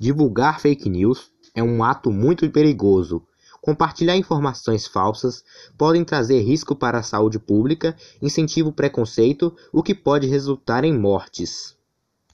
Divulgar fake news é um ato muito perigoso. Compartilhar informações falsas podem trazer risco para a saúde pública, incentivo o preconceito, o que pode resultar em mortes.